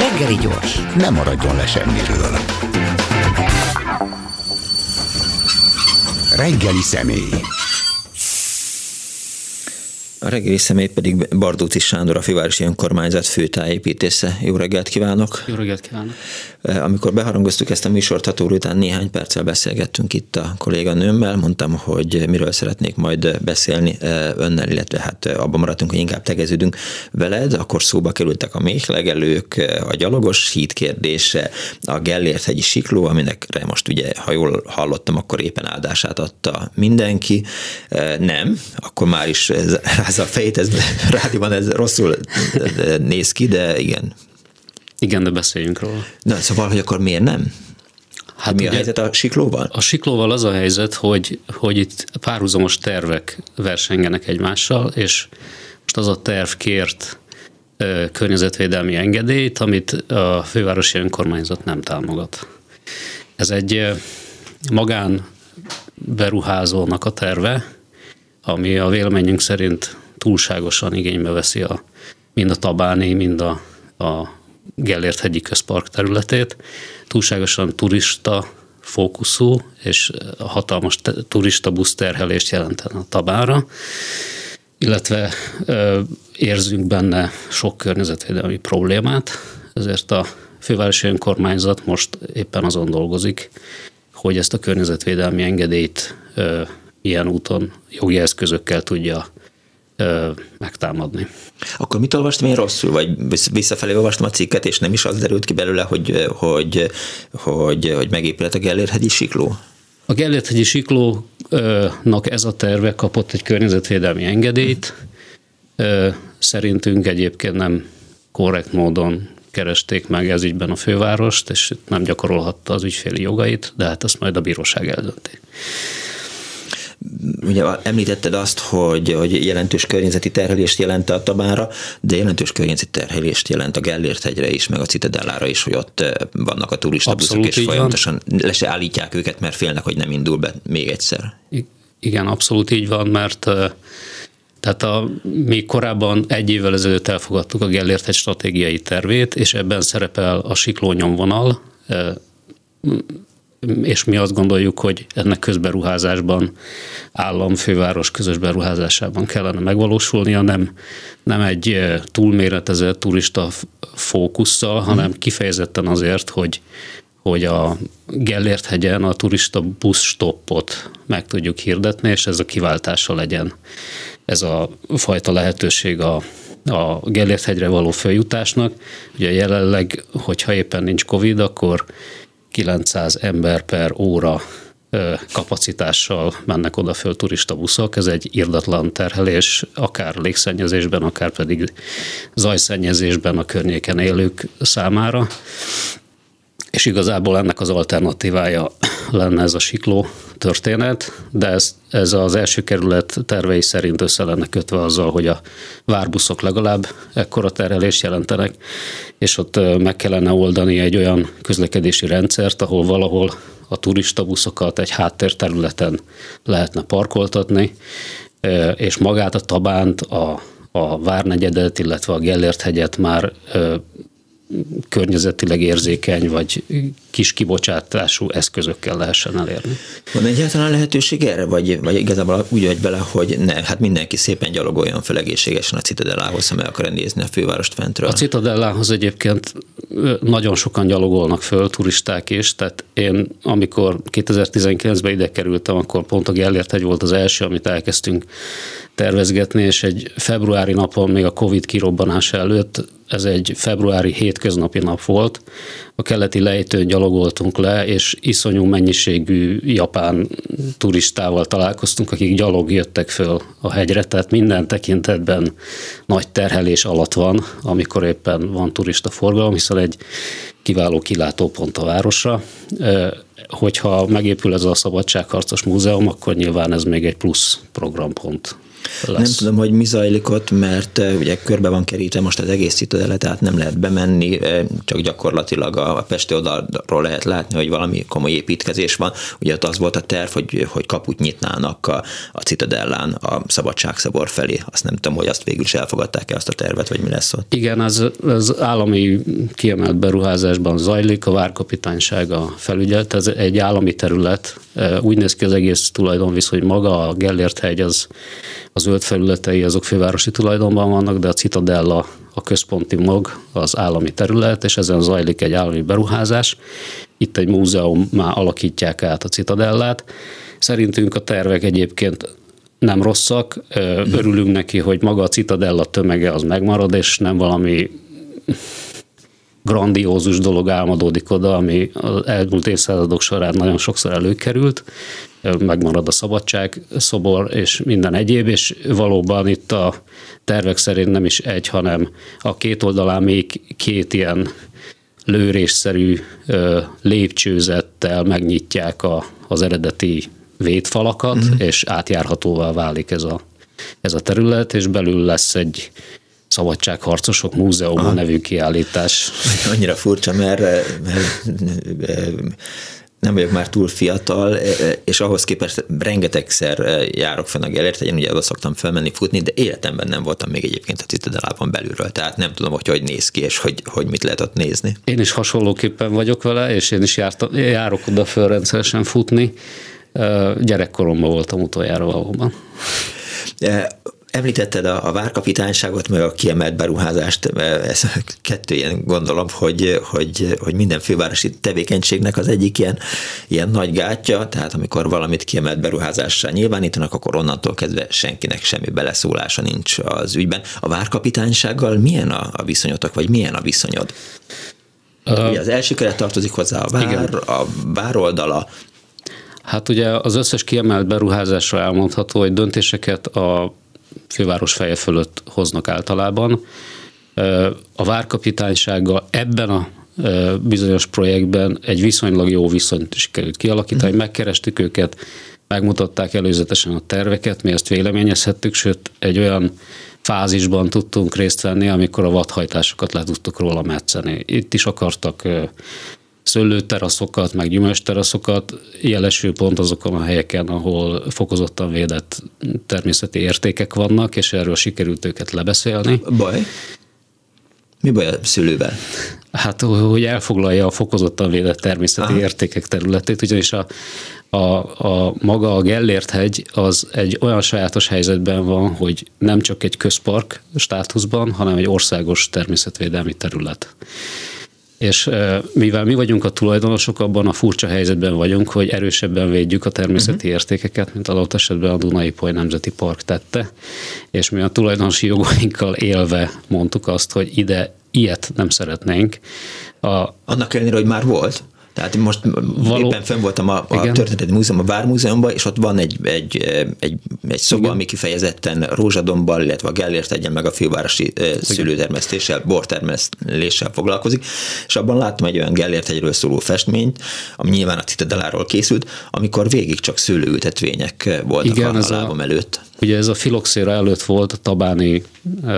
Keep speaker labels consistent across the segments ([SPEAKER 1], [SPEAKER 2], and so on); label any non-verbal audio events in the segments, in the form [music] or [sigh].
[SPEAKER 1] Reggeli gyors,
[SPEAKER 2] Ne maradjon le semmiről. Reggeli személy.
[SPEAKER 3] A reggeli személy pedig Bardóci Sándor, a Fővárosi Önkormányzat főtájépítésze. Jó reggelt kívánok!
[SPEAKER 4] Jó reggelt kívánok!
[SPEAKER 3] Eh, amikor beharangoztuk ezt a műsort, hat óra után néhány perccel beszélgettünk itt a kolléganőmmel, mondtam, hogy miről szeretnék majd beszélni eh, önnel, illetve hát eh, abban maradtunk, hogy inkább tegeződünk veled, akkor szóba kerültek a méhlegelők, a gyalogos híd kérdése, a Gellért hegyi sikló, aminek most ugye, ha jól hallottam, akkor éppen áldását adta mindenki. Nem, akkor már is ez, a fejét, ez [laughs] rádióban ez rosszul néz ki, de igen,
[SPEAKER 4] igen, de beszéljünk róla.
[SPEAKER 3] Na, szóval, hogy akkor miért nem? Hát mi ugye, a helyzet a siklóval?
[SPEAKER 4] A siklóval az a helyzet, hogy, hogy itt párhuzamos tervek versengenek egymással, és most az a terv kért ö, környezetvédelmi engedélyt, amit a fővárosi önkormányzat nem támogat. Ez egy ö, magán beruházónak a terve, ami a véleményünk szerint túlságosan igénybe veszi a, mind a Tabáni, mind a, a Gellért hegyi közpark területét, túlságosan turista fókuszú és hatalmas turista buszterhelést jelenten a Tabára, illetve ö, érzünk benne sok környezetvédelmi problémát, ezért a fővárosi önkormányzat most éppen azon dolgozik, hogy ezt a környezetvédelmi engedélyt ö, ilyen úton jogi eszközökkel tudja ö, megtámadni.
[SPEAKER 3] Akkor mit olvastam én rosszul, vagy visszafelé olvastam a cikket, és nem is az derült ki belőle, hogy, hogy, hogy, hogy megépület a Gellérhegyi sikló?
[SPEAKER 4] A Gellérhegyi siklónak ez a terve kapott egy környezetvédelmi engedélyt. Szerintünk egyébként nem korrekt módon keresték meg ez ügyben a fővárost, és nem gyakorolhatta az ügyféli jogait, de hát azt majd a bíróság eldönti.
[SPEAKER 3] Ugye említetted azt, hogy, hogy jelentős környezeti terhelést jelent a Tabára, de jelentős környezeti terhelést jelent a Gellért hegyre is, meg a Citadellára is, hogy ott eh, vannak a turista buszok, és folyamatosan van. le se állítják őket, mert félnek, hogy nem indul be még egyszer.
[SPEAKER 4] Igen, abszolút így van, mert eh, tehát a, mi korábban egy évvel ezelőtt elfogadtuk a Gellért egy stratégiai tervét, és ebben szerepel a sikló nyomvonal, eh, és mi azt gondoljuk, hogy ennek közberuházásban, állam, főváros közös beruházásában kellene megvalósulnia, nem, nem egy túlméretezett turista fókusszal, hanem kifejezetten azért, hogy, hogy a Gellért hegyen a turista buszstoppot meg tudjuk hirdetni, és ez a kiváltása legyen ez a fajta lehetőség a, a Gellért hegyre való följutásnak. Ugye jelenleg, hogyha éppen nincs Covid, akkor 900 ember per óra kapacitással mennek oda föl turista buszok. Ez egy irdatlan terhelés, akár légszennyezésben, akár pedig zajszennyezésben a környéken élők számára. És igazából ennek az alternatívája lenne ez a sikló történet, de ez, ez az első kerület tervei szerint össze lenne kötve azzal, hogy a várbuszok legalább ekkora terhelést jelentenek, és ott meg kellene oldani egy olyan közlekedési rendszert, ahol valahol a turista buszokat egy háttérterületen lehetne parkoltatni, és magát a Tabánt, a, a Várnegyedet, illetve a Gellért hegyet már környezetileg érzékeny vagy kis kibocsátású eszközökkel lehessen elérni.
[SPEAKER 3] Van egyáltalán lehetőség erre, vagy, vagy igazából úgy vagy bele, hogy ne, hát mindenki szépen gyalogoljon fel egészségesen a Citadellához, ha meg akar nézni a fővárost fentről?
[SPEAKER 4] A Citadellához egyébként nagyon sokan gyalogolnak föl, turisták is, tehát én amikor 2019-ben ide kerültem, akkor pont a Gellért egy volt az első, amit elkezdtünk tervezgetni, és egy februári napon, még a Covid kirobbanása előtt, ez egy februári hétköznapi nap volt, a keleti lejtőn gyalogoltunk le, és iszonyú mennyiségű japán turistával találkoztunk, akik gyalog jöttek föl a hegyre, tehát minden tekintetben nagy terhelés alatt van, amikor éppen van turista forgalom, hiszen egy kiváló kilátópont a városra. Hogyha megépül ez a Szabadságharcos Múzeum, akkor nyilván ez még egy plusz programpont
[SPEAKER 3] lesz. Nem tudom, hogy mi zajlik ott, mert ugye körbe van kerítve most az egész citadele, tehát nem lehet bemenni, csak gyakorlatilag a Pesti oldalról lehet látni, hogy valami komoly építkezés van. Ugye ott az volt a terv, hogy, hogy kaput nyitnának a, a citadellán a szabadságszabor felé. Azt nem tudom, hogy azt végül is elfogadták-e azt a tervet, vagy mi lesz ott.
[SPEAKER 4] Igen, az, az állami kiemelt beruházásban zajlik, a várkapitánysága felügyelt, ez egy állami terület, úgy néz ki az egész tulajdonvisz, hogy maga a Gellért hegy az a zöld felületei azok fővárosi tulajdonban vannak, de a Citadella a központi mag, az állami terület, és ezen zajlik egy állami beruházás. Itt egy múzeum már alakítják át a Citadellát. Szerintünk a tervek egyébként nem rosszak, örülünk neki, hogy maga a Citadella tömege az megmarad, és nem valami grandiózus dolog álmodódik oda, ami az elmúlt évszázadok során nagyon sokszor előkerült, megmarad a szabadság szobor és minden egyéb, és valóban itt a tervek szerint nem is egy, hanem a két oldalán még két ilyen lőrésszerű lépcsőzettel megnyitják a, az eredeti védfalakat, uh-huh. és átjárhatóvá válik ez a, ez a terület, és belül lesz egy Szabadságharcosok Múzeuma Aha. nevű kiállítás. [laughs]
[SPEAKER 3] Annyira furcsa, mert, mert nem vagyok már túl fiatal, és ahhoz képest rengetegszer járok fenn a Gellért, én ugye oda szoktam felmenni futni, de életemben nem voltam még egyébként a Citadelában belülről, tehát nem tudom, hogy hogy néz ki, és hogy, hogy mit lehet ott nézni.
[SPEAKER 4] Én is hasonlóképpen vagyok vele, és én is jártam, járok oda föl rendszeresen futni. Gyerekkoromban voltam utoljára valóban.
[SPEAKER 3] Említetted a, a várkapitányságot, meg a kiemelt beruházást, ez [laughs] kettő ilyen gondolom, hogy, hogy, hogy minden fővárosi tevékenységnek az egyik ilyen, ilyen nagy gátja, tehát amikor valamit kiemelt beruházással nyilvánítanak, akkor onnantól kezdve senkinek semmi beleszólása nincs az ügyben. A várkapitánysággal milyen a, a viszonyotok, vagy milyen a viszonyod? Uh, ugye az első keret tartozik hozzá a vár, igen. a vároldala,
[SPEAKER 4] Hát ugye az összes kiemelt beruházásra elmondható, hogy döntéseket a főváros feje fölött hoznak általában. A várkapitánysággal ebben a bizonyos projektben egy viszonylag jó viszonyt is került kialakítani, mm. megkerestük őket, megmutatták előzetesen a terveket, mi ezt véleményezhettük, sőt egy olyan fázisban tudtunk részt venni, amikor a vadhajtásokat le tudtuk róla metszeni. Itt is akartak szőlőteraszokat, meg gyümölcsteraszokat, jelesül pont azokon a helyeken, ahol fokozottan védett természeti értékek vannak, és erről sikerült őket lebeszélni.
[SPEAKER 3] Baj? Mi baj a szülővel?
[SPEAKER 4] Hát, hogy elfoglalja a fokozottan védett természeti Aha. értékek területét, ugyanis a, a, a maga a Gellért hegy az egy olyan sajátos helyzetben van, hogy nem csak egy közpark státuszban, hanem egy országos természetvédelmi terület és mivel mi vagyunk a tulajdonosok, abban a furcsa helyzetben vagyunk, hogy erősebben védjük a természeti uh-huh. értékeket, mint adott esetben a Dunai Poly Nemzeti Park tette, és mi a tulajdonosi jogainkkal élve mondtuk azt, hogy ide ilyet nem szeretnénk.
[SPEAKER 3] A, Annak ellenére, hogy már volt? Tehát most Való... éppen fenn voltam a, a Történeti Múzeum, a Vármúzeumban, és ott van egy, egy, egy, egy szoba, Igen. ami kifejezetten rózsadombbal, illetve a Gellért egyen meg a fővárosi Igen. szülőtermesztéssel, bortermesztéssel foglalkozik, és abban láttam egy olyan Gellért egyről szóló festményt, ami nyilván a Citadeláról készült, amikor végig csak szőlőültetvények voltak Igen, a, a lábam a, előtt.
[SPEAKER 4] Ugye ez a filoxéra előtt volt a tabáni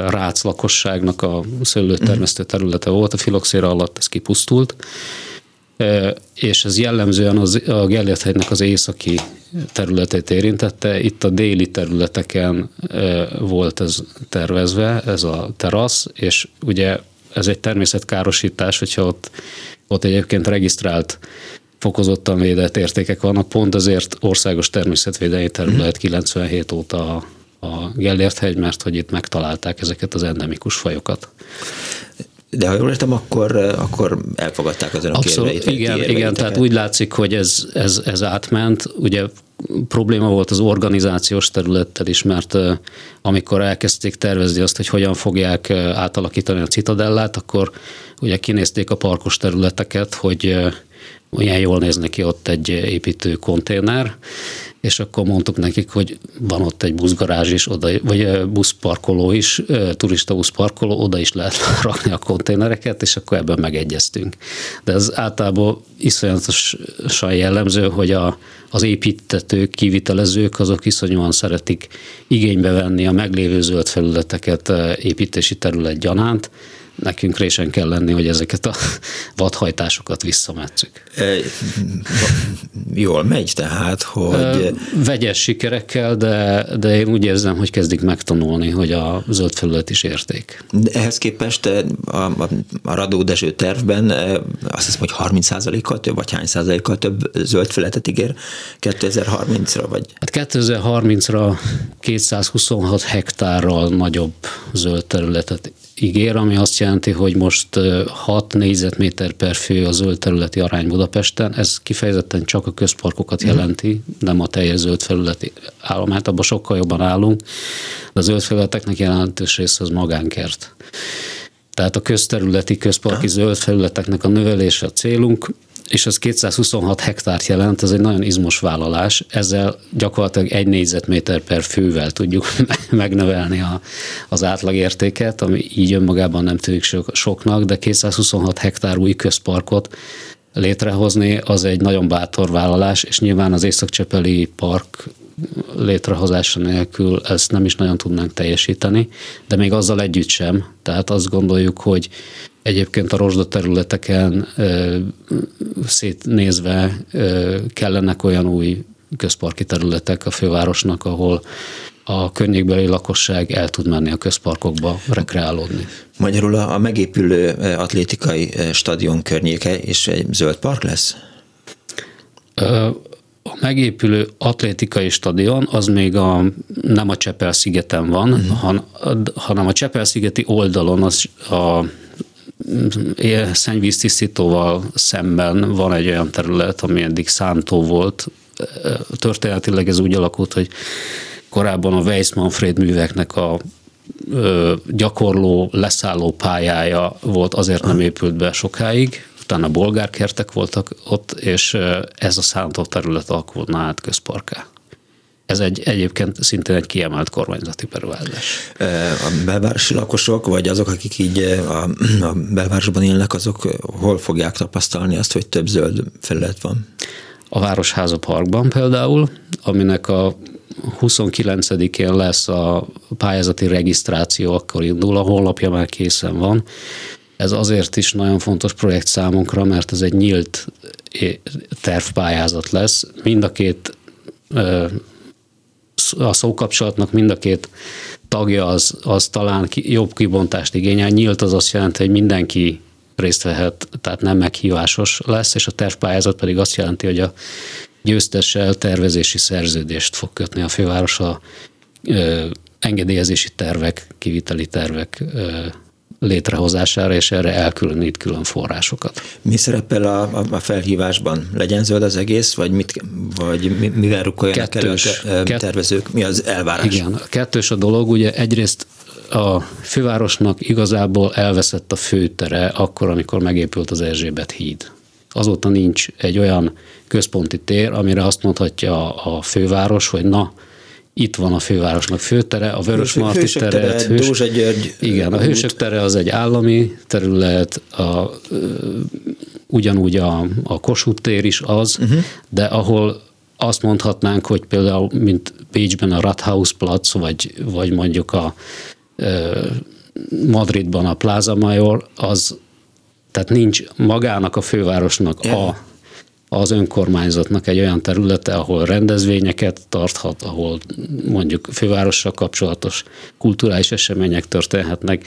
[SPEAKER 4] rác lakosságnak a szőlőtermesztő területe volt, a filoxéra alatt ez kipusztult, és ez jellemzően az, a Gellért-hegynek az északi területét érintette. Itt a déli területeken volt ez tervezve, ez a terasz, és ugye ez egy természetkárosítás, hogyha ott, ott egyébként regisztrált fokozottan védett értékek vannak, pont azért országos természetvédelmi terület 97 óta a, a Gellért hegy, mert hogy itt megtalálták ezeket az endemikus fajokat.
[SPEAKER 3] De ha jól értem, akkor, akkor elfogadták az önök
[SPEAKER 4] Abszolút, érveit, igen, érveit, igen, tehát úgy látszik, hogy ez, ez, ez átment. Ugye probléma volt az organizációs területtel is, mert amikor elkezdték tervezni azt, hogy hogyan fogják átalakítani a citadellát, akkor ugye kinézték a parkos területeket, hogy olyan jól néz neki ott egy építő konténer, és akkor mondtuk nekik, hogy van ott egy buszgarázs is, oda, vagy buszparkoló is, turista buszparkoló, oda is lehet [laughs] rakni a konténereket, és akkor ebben megegyeztünk. De ez általában iszonyatosan jellemző, hogy a, az építetők, kivitelezők, azok iszonyúan szeretik igénybe venni a meglévő zöld felületeket építési terület gyanánt, nekünk résen kell lenni, hogy ezeket a [laughs] vadhajtásokat visszametszük. E,
[SPEAKER 3] jól megy tehát, hogy... E,
[SPEAKER 4] vegyes sikerekkel, de, de én úgy érzem, hogy kezdik megtanulni, hogy a zöld felület is érték.
[SPEAKER 3] De ehhez képest a, a, a Radó Dezső tervben azt hiszem, hogy 30%-kal több, vagy hány százalékkal több zöld felületet ígér 2030-ra? Vagy?
[SPEAKER 4] Hát 2030-ra 226 hektárral nagyobb zöld területet ígér, ami azt jelenti, hogy most 6 négyzetméter per fő a zöld területi arány Budapesten. Ez kifejezetten csak a közparkokat mhm. jelenti, nem a teljes zöld felületi állomát, abban sokkal jobban állunk, de a zöld felületeknek jelentős része az magánkert. Tehát a közterületi, közparki zöld felületeknek a növelése a célunk, és az 226 hektárt jelent, ez egy nagyon izmos vállalás, ezzel gyakorlatilag egy négyzetméter per fővel tudjuk [laughs] megnövelni a, az átlagértéket, ami így önmagában nem tűnik soknak, de 226 hektár új közparkot létrehozni, az egy nagyon bátor vállalás, és nyilván az Északcsepeli park létrehozása nélkül ezt nem is nagyon tudnánk teljesíteni, de még azzal együtt sem. Tehát azt gondoljuk, hogy Egyébként a rozsda területeken szétnézve kellenek olyan új közparki területek a fővárosnak, ahol a környékbeli lakosság el tud menni a közparkokba rekreálódni.
[SPEAKER 3] Magyarul a megépülő atlétikai stadion környéke és egy zöld park lesz?
[SPEAKER 4] A megépülő atlétikai stadion az még a, nem a Csepel-szigeten van, uh-huh. hanem a Csepel-szigeti oldalon az a szennyvíztisztítóval szemben van egy olyan terület, ami eddig szántó volt. Történetileg ez úgy alakult, hogy korábban a Weiss-Manfred műveknek a gyakorló, leszálló pályája volt, azért nem épült be sokáig, utána bolgárkertek voltak ott, és ez a szántó terület alakulna át közparká. Ez egy egyébként szintén egy kiemelt kormányzati beruházás.
[SPEAKER 3] A belvárosi lakosok, vagy azok, akik így a, a belvárosban élnek, azok hol fogják tapasztalni azt, hogy több zöld felület van?
[SPEAKER 4] A Városháza Parkban például, aminek a 29-én lesz a pályázati regisztráció, akkor indul, a honlapja már készen van. Ez azért is nagyon fontos projekt számunkra, mert ez egy nyílt tervpályázat lesz. Mind a két a szókapcsolatnak mind a két tagja az, az talán jobb kibontást igényel. Nyílt az azt jelenti, hogy mindenki részt vehet, tehát nem meghívásos lesz, és a tervpályázat pedig azt jelenti, hogy a győztessel tervezési szerződést fog kötni a főváros a ö, engedélyezési tervek, kiviteli tervek ö, létrehozására, és erre elkülönít külön forrásokat.
[SPEAKER 3] Mi szerepel a, a felhívásban? Legyen zöld az egész, vagy, mit, vagy mivel rukkoljanak kettős, elő a tervezők? Mi az elvárás?
[SPEAKER 4] Igen, a kettős a dolog. Ugye egyrészt a fővárosnak igazából elveszett a főtere akkor, amikor megépült az Erzsébet híd. Azóta nincs egy olyan központi tér, amire azt mondhatja a főváros, hogy na, itt van a fővárosnak főtere, a Vörös Marti tere,
[SPEAKER 3] Hős, Dózsa György.
[SPEAKER 4] Igen, a Hősök tere az egy állami terület, a, ugyanúgy a, a Kossuth tér is az, uh-huh. de ahol azt mondhatnánk, hogy például, mint Bécsben a Rathausplatz, vagy, vagy mondjuk a Madridban a Plaza Major, az tehát nincs magának a fővárosnak a az önkormányzatnak egy olyan területe, ahol rendezvényeket tarthat, ahol mondjuk fővárossal kapcsolatos kulturális események történhetnek,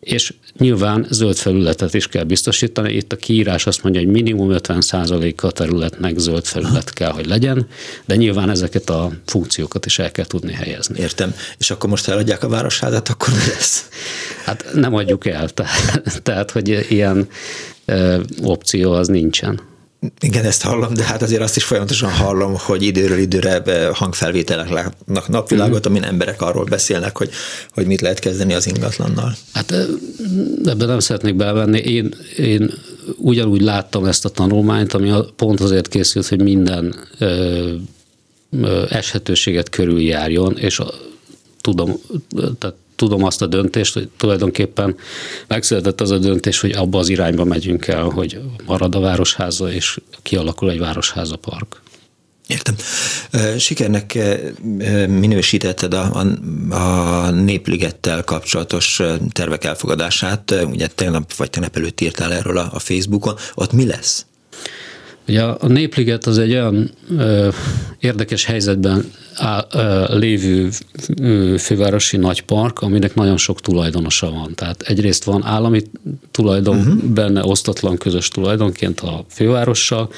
[SPEAKER 4] és nyilván zöld felületet is kell biztosítani. Itt a kiírás azt mondja, hogy minimum 50% a területnek zöld felület kell, hogy legyen, de nyilván ezeket a funkciókat is el kell tudni helyezni.
[SPEAKER 3] Értem. És akkor most eladják a városházat, akkor mi lesz?
[SPEAKER 4] Hát nem adjuk el. Tehát, [laughs] tehát hogy ilyen opció az nincsen.
[SPEAKER 3] Igen, ezt hallom, de hát azért azt is folyamatosan hallom, hogy időről időre eh, hangfelvételek látnak napvilágot, mm. amin emberek arról beszélnek, hogy, hogy mit lehet kezdeni az ingatlannal.
[SPEAKER 4] Hát eh, ebben nem szeretnék belevenni. Én, én ugyanúgy láttam ezt a tanulmányt, ami pont azért készült, hogy minden ö, ö, eshetőséget körüljárjon, és a, tudom, tehát tudom azt a döntést, hogy tulajdonképpen megszületett az a döntés, hogy abba az irányba megyünk el, hogy marad a városháza, és kialakul egy városháza park.
[SPEAKER 3] Értem. Sikernek minősítetted a, a, a Népligettel kapcsolatos tervek elfogadását, ugye tegnap vagy tegnap előtt írtál erről a, a Facebookon, ott mi lesz?
[SPEAKER 4] Ugye a Népliget az egy olyan ö, érdekes helyzetben áll, ö, lévő ö, fővárosi nagypark, aminek nagyon sok tulajdonosa van. Tehát egyrészt van állami tulajdon, uh-huh. benne osztatlan közös tulajdonként a fővárossal,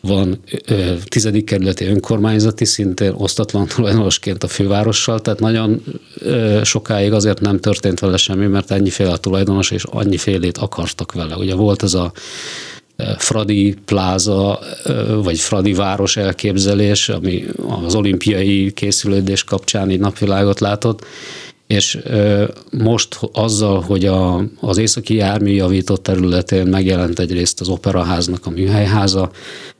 [SPEAKER 4] van ö, tizedik kerületi önkormányzati szintén osztatlan tulajdonosként a fővárossal, tehát nagyon ö, sokáig azért nem történt vele semmi, mert ennyiféle a tulajdonos, és annyifélét akartak vele. Ugye volt ez a Fradi pláza, vagy Fradi város elképzelés, ami az olimpiai készülődés kapcsán így napvilágot látott, és most azzal, hogy a, az északi jármű javított területén megjelent egyrészt az operaháznak a műhelyháza,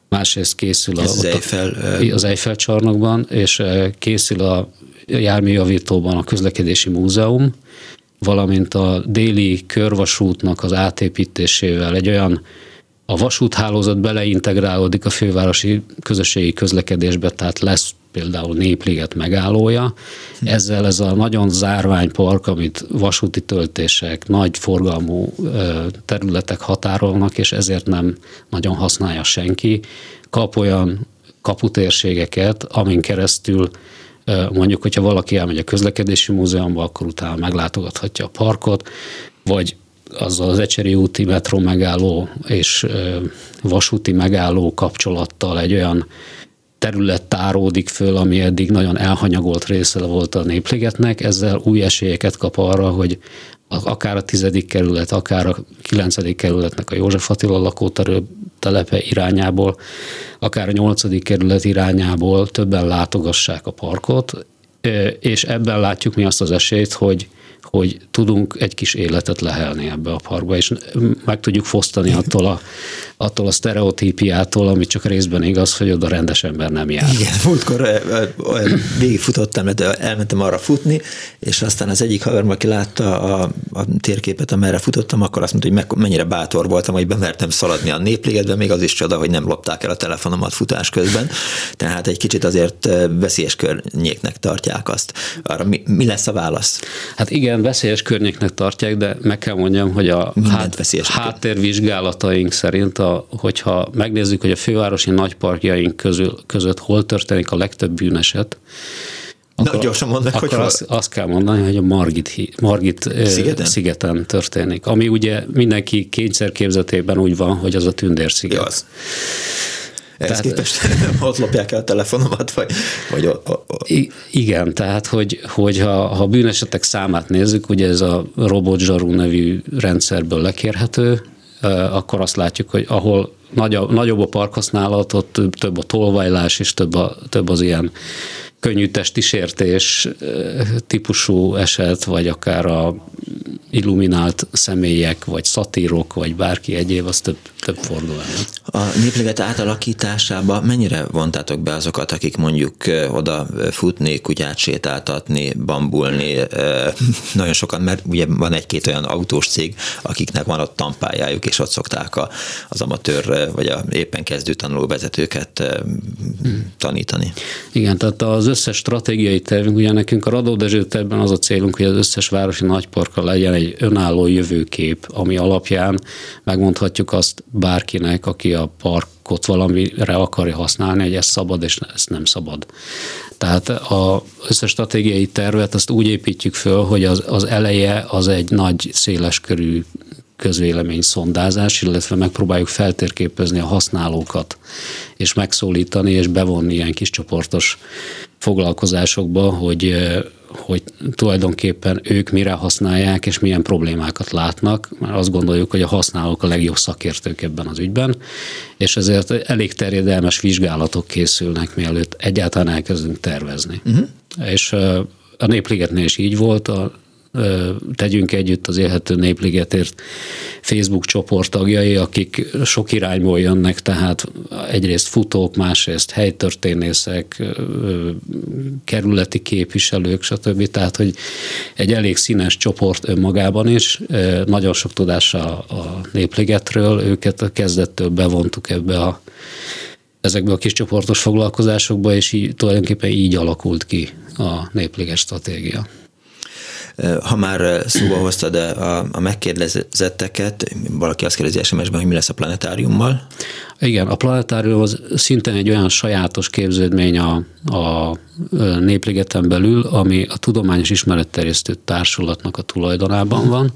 [SPEAKER 4] másrészt készül a,
[SPEAKER 3] az, Eiffel,
[SPEAKER 4] az Eiffel csarnokban, és készül a járműjavítóban a közlekedési múzeum, valamint a déli körvasútnak az átépítésével egy olyan a vasúthálózat beleintegrálódik a fővárosi közösségi közlekedésbe, tehát lesz például Népliget megállója. Ezzel ez a nagyon zárvány park, amit vasúti töltések, nagy forgalmú területek határolnak, és ezért nem nagyon használja senki, kap olyan kaputérségeket, amin keresztül mondjuk, hogyha valaki elmegy a közlekedési múzeumba, akkor utána meglátogathatja a parkot, vagy azzal az Ecseri úti metró megálló és vasúti megálló kapcsolattal egy olyan terület táródik föl, ami eddig nagyon elhanyagolt része volt a népligetnek, ezzel új esélyeket kap arra, hogy akár a tizedik kerület, akár a kilencedik kerületnek a József Attila lakótelepe irányából, akár a nyolcadik kerület irányából többen látogassák a parkot, és ebben látjuk mi azt az esélyt, hogy hogy tudunk egy kis életet lehelni ebbe a parkba, és meg tudjuk fosztani attól a, attól a sztereotípiától, ami csak részben igaz, hogy oda rendes ember nem jár.
[SPEAKER 3] Igen, múltkor végigfutottam, elmentem arra futni, és aztán az egyik haverom, aki látta a, a térképet, amerre futottam, akkor azt mondta, hogy mennyire bátor voltam, hogy bemertem szaladni a népligetbe, még az is csoda, hogy nem lopták el a telefonomat futás közben. Tehát egy kicsit azért veszélyes környéknek tartják azt. Arra mi, mi lesz a válasz?
[SPEAKER 4] Hát igen, igen, veszélyes környéknek tartják, de meg kell mondjam, hogy a hát, háttérvizsgálataink szerint, a, hogyha megnézzük, hogy a fővárosi nagyparkjaink közül, között hol történik a legtöbb bűneset,
[SPEAKER 3] akkor, Na, gyorsan mondd meg,
[SPEAKER 4] akkor hogy azt, azt kell mondani, hogy a Margit, Margit szigeten? szigeten történik, ami ugye mindenki kényszer képzetében úgy van, hogy az a tündér sziget. Ja, az.
[SPEAKER 3] Ehhez tehát, képest ott lopják el a telefonomat, vagy, vagy o, o, o.
[SPEAKER 4] Igen, tehát hogy, hogy ha, ha bűnesetek számát nézzük, ugye ez a robotzsarú nevű rendszerből lekérhető, akkor azt látjuk, hogy ahol nagyobb, nagyobb a parkhasználat, ott több a tolvajlás, és több, a, több az ilyen könnyű testi sértés típusú eset, vagy akár a illuminált személyek, vagy szatírok, vagy bárki egyéb, az több, több fordul elő.
[SPEAKER 3] A népliget átalakításába mennyire vontátok be azokat, akik mondjuk oda futni, kutyát sétáltatni, bambulni, nagyon sokan, mert ugye van egy-két olyan autós cég, akiknek van ott tampájájuk, és ott szokták a, az amatőr, vagy a éppen kezdő tanuló vezetőket tanítani.
[SPEAKER 4] Igen, tehát az összes stratégiai tervünk, ugye nekünk a Radó tervben az a célunk, hogy az összes városi nagyparka legyen egy önálló jövőkép, ami alapján megmondhatjuk azt bárkinek, aki a parkot valamire akarja használni, hogy ez szabad, és ez nem szabad. Tehát az összes stratégiai tervet azt úgy építjük föl, hogy az, az eleje az egy nagy, széleskörű közvélemény szondázás, illetve megpróbáljuk feltérképezni a használókat, és megszólítani, és bevonni ilyen kis csoportos foglalkozásokba, hogy hogy tulajdonképpen ők mire használják, és milyen problémákat látnak, mert azt gondoljuk, hogy a használók a legjobb szakértők ebben az ügyben, és ezért elég terjedelmes vizsgálatok készülnek, mielőtt egyáltalán elkezdünk tervezni. Uh-huh. És a Népligetnél is így volt, a tegyünk együtt az élhető népligetért Facebook csoport tagjai, akik sok irányból jönnek, tehát egyrészt futók, másrészt helytörténészek, kerületi képviselők, stb. Tehát, hogy egy elég színes csoport önmagában is, nagyon sok tudása a népligetről, őket a kezdettől bevontuk ebbe a ezekbe a kis csoportos foglalkozásokba, és így, tulajdonképpen így alakult ki a népliget stratégia.
[SPEAKER 3] Ha már szóba hoztad a, a megkérdezetteket, valaki azt kérdezi SMS-ben, hogy mi lesz a planetáriummal?
[SPEAKER 4] Igen, a planetárium az szintén egy olyan sajátos képződmény a, a Népligeten belül, ami a Tudományos Ismeretterjesztő Társulatnak a tulajdonában van,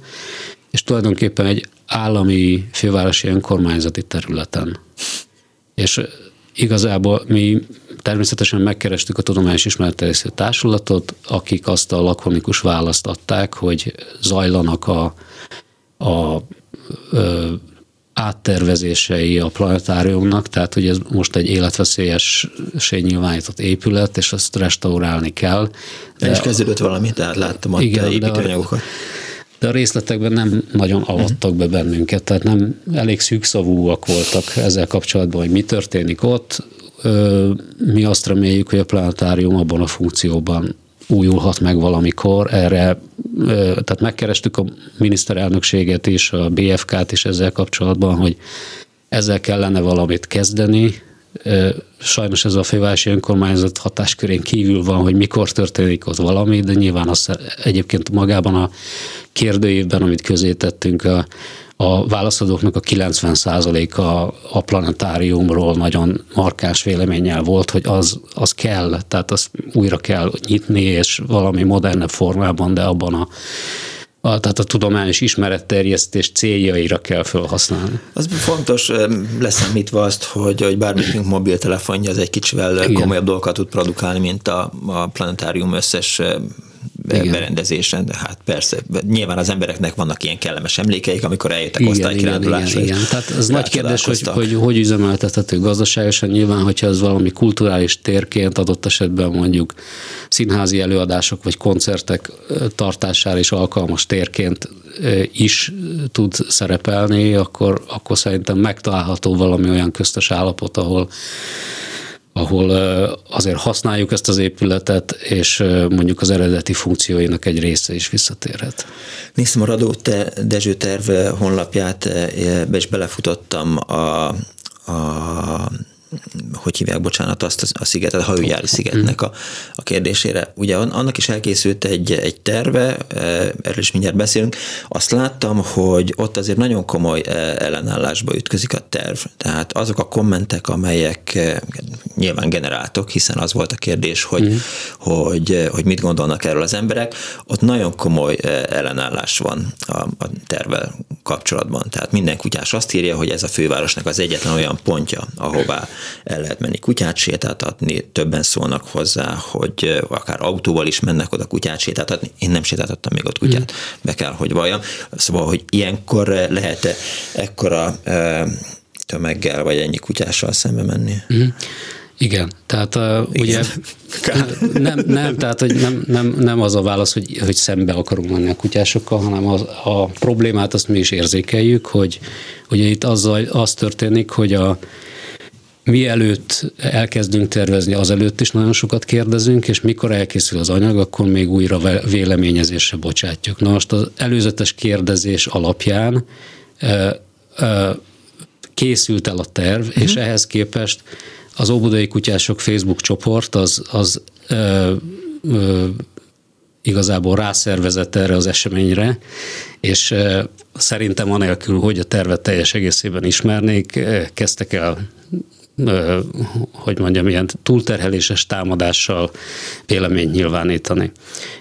[SPEAKER 4] és tulajdonképpen egy állami fővárosi önkormányzati területen. És igazából mi természetesen megkerestük a Tudományos Ismeretterjesztő Társulatot, akik azt a lakonikus választ adták, hogy zajlanak a, a ö, áttervezései a planetáriumnak, tehát hogy ez most egy életveszélyes nyilvánított épület, és ezt restaurálni kell.
[SPEAKER 3] De és kezdődött valami, tehát láttam ott igen, építőanyagokat.
[SPEAKER 4] De a részletekben nem nagyon avattak be bennünket, tehát nem elég szűkszavúak voltak ezzel kapcsolatban, hogy mi történik ott mi azt reméljük, hogy a planetárium abban a funkcióban újulhat meg valamikor. Erre, tehát megkerestük a miniszterelnökséget is, a BFK-t is ezzel kapcsolatban, hogy ezzel kellene valamit kezdeni. Sajnos ez a fővárosi önkormányzat hatáskörén kívül van, hogy mikor történik ott valami, de nyilván az egyébként magában a kérdőívben, amit közé tettünk, a a válaszadóknak a 90%-a a planetáriumról nagyon markáns véleménnyel volt, hogy az, az kell, tehát azt újra kell nyitni, és valami modernebb formában, de abban a a, tehát a tudományos ismeretterjesztés céljaira kell felhasználni.
[SPEAKER 3] Az fontos, leszámítva azt, hogy, hogy bármelyikünk mobiltelefonja az egy kicsivel Igen. komolyabb dolgokat tud produkálni, mint a, a planetárium összes igen. berendezésen, de hát persze, nyilván az embereknek vannak ilyen kellemes emlékeik, amikor eljöttek osztálykirándulásra.
[SPEAKER 4] Igen, igen, tehát ez nagy kérdés, hogy, hogy hogy üzemeltethető gazdaságosan. Nyilván, hogyha ez valami kulturális térként adott esetben mondjuk színházi előadások vagy koncertek tartására is alkalmas térként is tud szerepelni, akkor, akkor szerintem megtalálható valami olyan köztes állapot, ahol ahol azért használjuk ezt az épületet, és mondjuk az eredeti funkcióinak egy része is visszatérhet.
[SPEAKER 3] Néztem a Radó Dezső terv honlapját, is belefutottam a, a hogy hívják, bocsánat, azt a szigetet, a hajógyári szigetnek a, a kérdésére. Ugye annak is elkészült egy, egy terve, eh, erről is mindjárt beszélünk. Azt láttam, hogy ott azért nagyon komoly eh, ellenállásba ütközik a terv. Tehát azok a kommentek, amelyek eh, nyilván generáltok, hiszen az volt a kérdés, hogy, mm. hogy, hogy mit gondolnak erről az emberek, ott nagyon komoly ellenállás van a, a tervvel kapcsolatban. Tehát minden kutyás azt írja, hogy ez a fővárosnak az egyetlen olyan pontja, ahová el lehet menni kutyát sétáltatni, többen szólnak hozzá, hogy akár autóval is mennek oda kutyát sétáltatni. Én nem sétáltattam még ott kutyát, mm. be kell, hogy valljam. Szóval, hogy ilyenkor lehet ekkora tömeggel, vagy ennyi kutyással szembe menni. Mm.
[SPEAKER 4] Igen, tehát uh, ugye [laughs] nem, nem, tehát hogy nem, nem, nem az a válasz, hogy, hogy szembe akarunk menni a kutyásokkal, hanem az, a problémát azt mi is érzékeljük, hogy ugye itt azzal, az történik, hogy a, mielőtt elkezdünk tervezni, azelőtt is nagyon sokat kérdezünk, és mikor elkészül az anyag, akkor még újra véleményezésre bocsátjuk. Na most az előzetes kérdezés alapján készült el a terv, uh-huh. és ehhez képest az Óbudai Kutyások Facebook csoport az, az ö, ö, igazából rászervezett erre az eseményre, és ö, szerintem anélkül, hogy a tervet teljes egészében ismernék, kezdtek el hogy mondjam, ilyen túlterheléses támadással véleményt nyilvánítani.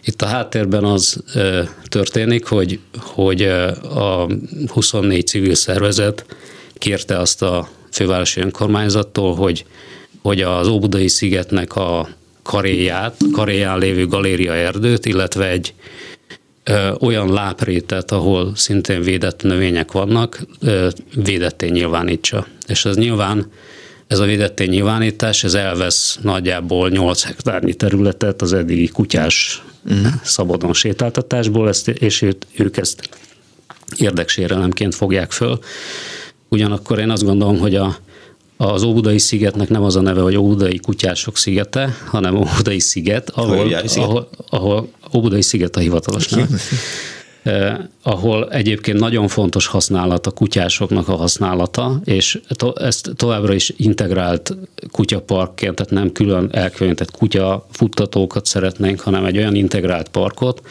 [SPEAKER 4] Itt a háttérben az történik, hogy, hogy a 24 civil szervezet kérte azt a fővárosi önkormányzattól, hogy, hogy az Óbudai szigetnek a karéját, karéján lévő galéria erdőt, illetve egy ö, olyan láprétet, ahol szintén védett növények vannak, ö, védetté nyilvánítsa. És ez nyilván Ez a védettény nyilvánítás, ez elvesz nagyjából 8 hektárnyi területet az eddigi kutyás uh-huh. szabadon sétáltatásból, ezt, és ők ezt érdeksérelemként fogják föl. Ugyanakkor én azt gondolom, hogy a, az Óbudai szigetnek nem az a neve, hogy Óbudai kutyások szigete, hanem Óbudai sziget, ahol, sziget? ahol, ahol Óbudai sziget a hivatalos neve. [laughs] Eh, ahol egyébként nagyon fontos használat a kutyásoknak a használata, és to, ezt továbbra is integrált kutyaparkként, tehát nem külön elkülönített kutyafuttatókat szeretnénk, hanem egy olyan integrált parkot,